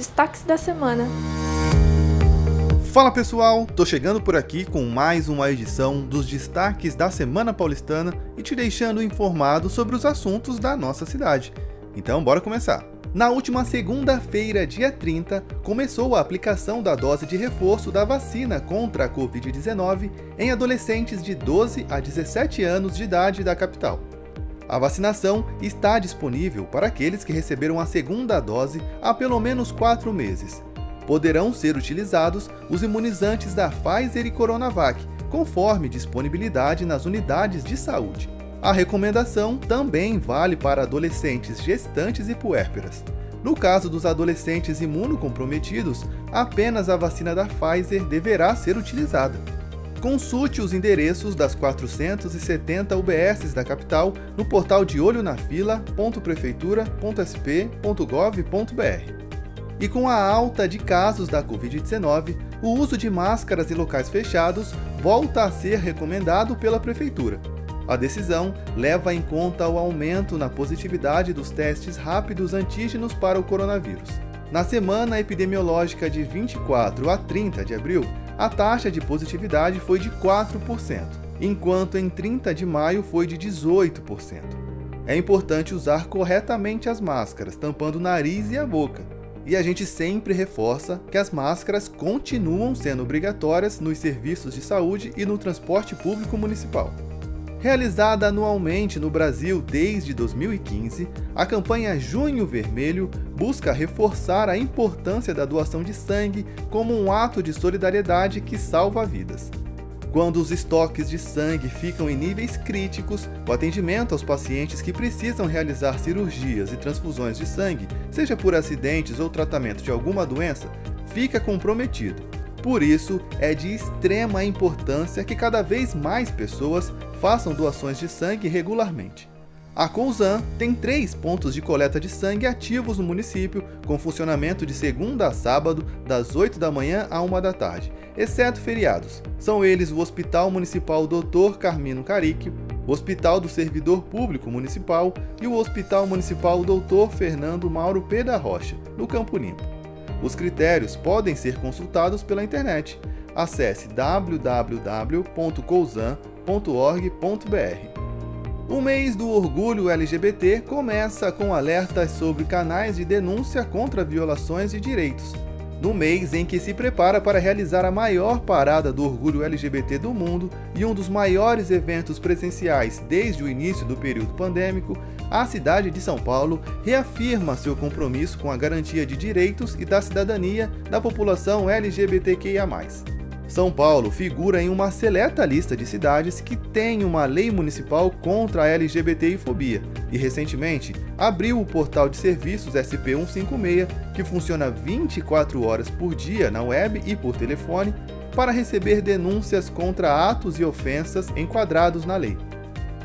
destaques da semana. Fala pessoal, tô chegando por aqui com mais uma edição dos destaques da Semana Paulistana e te deixando informado sobre os assuntos da nossa cidade. Então, bora começar. Na última segunda-feira, dia 30, começou a aplicação da dose de reforço da vacina contra a Covid-19 em adolescentes de 12 a 17 anos de idade da capital. A vacinação está disponível para aqueles que receberam a segunda dose há pelo menos quatro meses. Poderão ser utilizados os imunizantes da Pfizer e Coronavac, conforme disponibilidade nas unidades de saúde. A recomendação também vale para adolescentes gestantes e puérperas. No caso dos adolescentes imunocomprometidos, apenas a vacina da Pfizer deverá ser utilizada. Consulte os endereços das 470 UBSs da capital no portal de olhonafila.prefeitura.sp.gov.br. E com a alta de casos da Covid-19, o uso de máscaras em locais fechados volta a ser recomendado pela Prefeitura. A decisão leva em conta o aumento na positividade dos testes rápidos antígenos para o coronavírus. Na semana epidemiológica de 24 a 30 de abril, a taxa de positividade foi de 4%, enquanto em 30 de maio foi de 18%. É importante usar corretamente as máscaras, tampando o nariz e a boca. E a gente sempre reforça que as máscaras continuam sendo obrigatórias nos serviços de saúde e no transporte público municipal. Realizada anualmente no Brasil desde 2015, a campanha Junho Vermelho busca reforçar a importância da doação de sangue como um ato de solidariedade que salva vidas. Quando os estoques de sangue ficam em níveis críticos, o atendimento aos pacientes que precisam realizar cirurgias e transfusões de sangue, seja por acidentes ou tratamento de alguma doença, fica comprometido. Por isso, é de extrema importância que cada vez mais pessoas façam doações de sangue regularmente. A Couzan tem três pontos de coleta de sangue ativos no município, com funcionamento de segunda a sábado, das 8 da manhã à 1 da tarde, exceto feriados. São eles o Hospital Municipal Dr. Carmino Carique, o Hospital do Servidor Público Municipal e o Hospital Municipal Dr. Fernando Mauro P. da Rocha, no Campo Limpo. Os critérios podem ser consultados pela internet. Acesse www.couzan.org.br. O mês do orgulho LGBT começa com alertas sobre canais de denúncia contra violações de direitos. No mês em que se prepara para realizar a maior parada do orgulho LGBT do mundo e um dos maiores eventos presenciais desde o início do período pandêmico, a cidade de São Paulo reafirma seu compromisso com a garantia de direitos e da cidadania da população LGBTQIA. São Paulo figura em uma seleta lista de cidades que têm uma lei municipal contra a LGBTI-fobia e, recentemente, abriu o portal de serviços SP156, que funciona 24 horas por dia na web e por telefone, para receber denúncias contra atos e ofensas enquadrados na lei.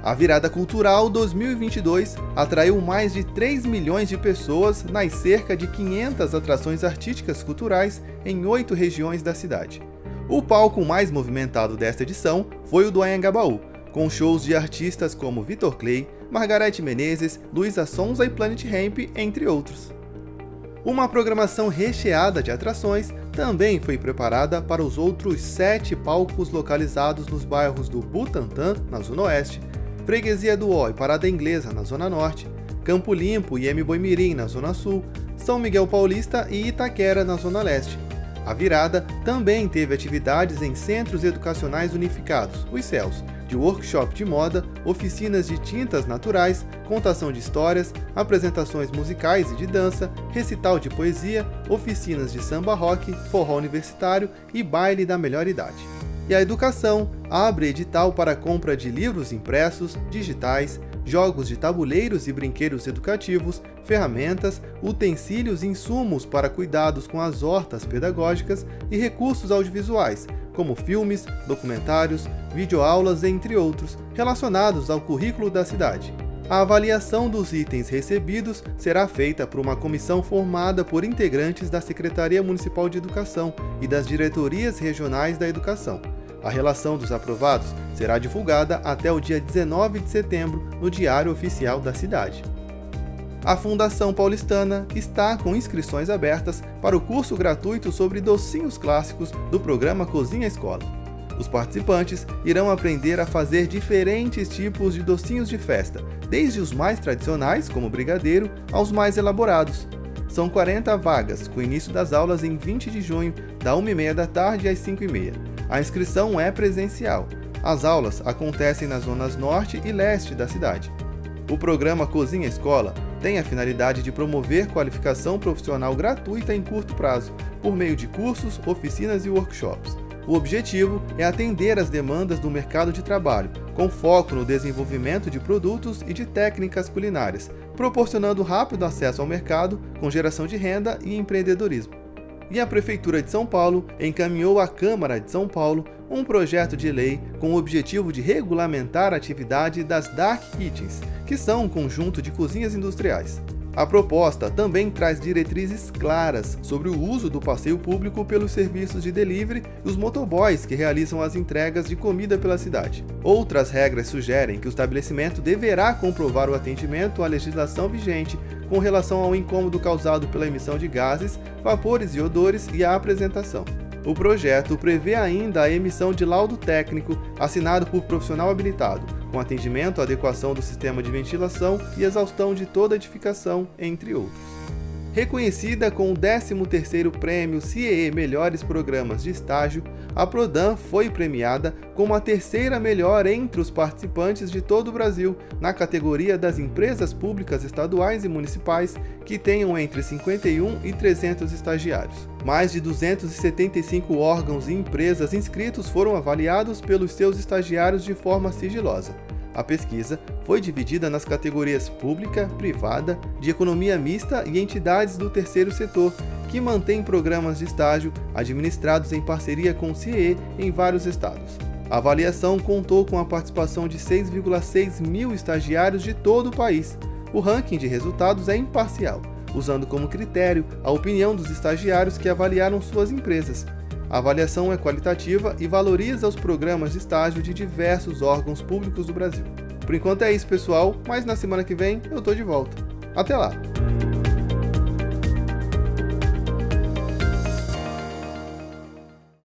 A Virada Cultural 2022 atraiu mais de 3 milhões de pessoas nas cerca de 500 atrações artísticas culturais em oito regiões da cidade. O palco mais movimentado desta edição foi o do Anhangabaú, com shows de artistas como Vitor Clay, Margarete Menezes, Luísa Sonza e Planet Hemp, entre outros. Uma programação recheada de atrações também foi preparada para os outros sete palcos localizados nos bairros do Butantã, na Zona Oeste, Freguesia do Ó e Parada Inglesa, na Zona Norte, Campo Limpo e M. Boimirim, na Zona Sul, São Miguel Paulista e Itaquera, na Zona Leste. A virada também teve atividades em Centros Educacionais Unificados, os CELS, de workshop de moda, oficinas de tintas naturais, contação de histórias, apresentações musicais e de dança, recital de poesia, oficinas de samba rock, forró universitário e baile da melhor idade e a educação abre edital para compra de livros impressos, digitais, jogos de tabuleiros e brinquedos educativos, ferramentas, utensílios e insumos para cuidados com as hortas pedagógicas e recursos audiovisuais, como filmes, documentários, videoaulas, entre outros, relacionados ao currículo da cidade. A avaliação dos itens recebidos será feita por uma comissão formada por integrantes da Secretaria Municipal de Educação e das diretorias regionais da educação a relação dos aprovados será divulgada até o dia 19 de setembro no Diário Oficial da cidade. A Fundação Paulistana está com inscrições abertas para o curso gratuito sobre docinhos clássicos do programa Cozinha Escola. Os participantes irão aprender a fazer diferentes tipos de docinhos de festa, desde os mais tradicionais, como brigadeiro, aos mais elaborados. São 40 vagas, com início das aulas em 20 de junho, da 1h30 da tarde às 5h30. A inscrição é presencial. As aulas acontecem nas zonas norte e leste da cidade. O programa Cozinha Escola tem a finalidade de promover qualificação profissional gratuita em curto prazo, por meio de cursos, oficinas e workshops. O objetivo é atender às demandas do mercado de trabalho, com foco no desenvolvimento de produtos e de técnicas culinárias, proporcionando rápido acesso ao mercado, com geração de renda e empreendedorismo. E a Prefeitura de São Paulo encaminhou à Câmara de São Paulo um projeto de lei com o objetivo de regulamentar a atividade das Dark Kitchens, que são um conjunto de cozinhas industriais. A proposta também traz diretrizes claras sobre o uso do passeio público pelos serviços de delivery e os motoboys que realizam as entregas de comida pela cidade. Outras regras sugerem que o estabelecimento deverá comprovar o atendimento à legislação vigente com relação ao incômodo causado pela emissão de gases, vapores e odores e a apresentação. O projeto prevê ainda a emissão de laudo técnico assinado por profissional habilitado, com atendimento à adequação do sistema de ventilação e exaustão de toda edificação, entre outros. Reconhecida com o 13º Prêmio CIE Melhores Programas de Estágio, a Prodan foi premiada como a terceira melhor entre os participantes de todo o Brasil na categoria das empresas públicas estaduais e municipais que tenham entre 51 e 300 estagiários. Mais de 275 órgãos e empresas inscritos foram avaliados pelos seus estagiários de forma sigilosa. A pesquisa foi dividida nas categorias pública, privada, de economia mista e entidades do terceiro setor, que mantêm programas de estágio administrados em parceria com o CIE em vários estados. A avaliação contou com a participação de 6,6 mil estagiários de todo o país. O ranking de resultados é imparcial, usando como critério a opinião dos estagiários que avaliaram suas empresas. A avaliação é qualitativa e valoriza os programas de estágio de diversos órgãos públicos do Brasil. Por enquanto é isso, pessoal, mas na semana que vem eu tô de volta. Até lá!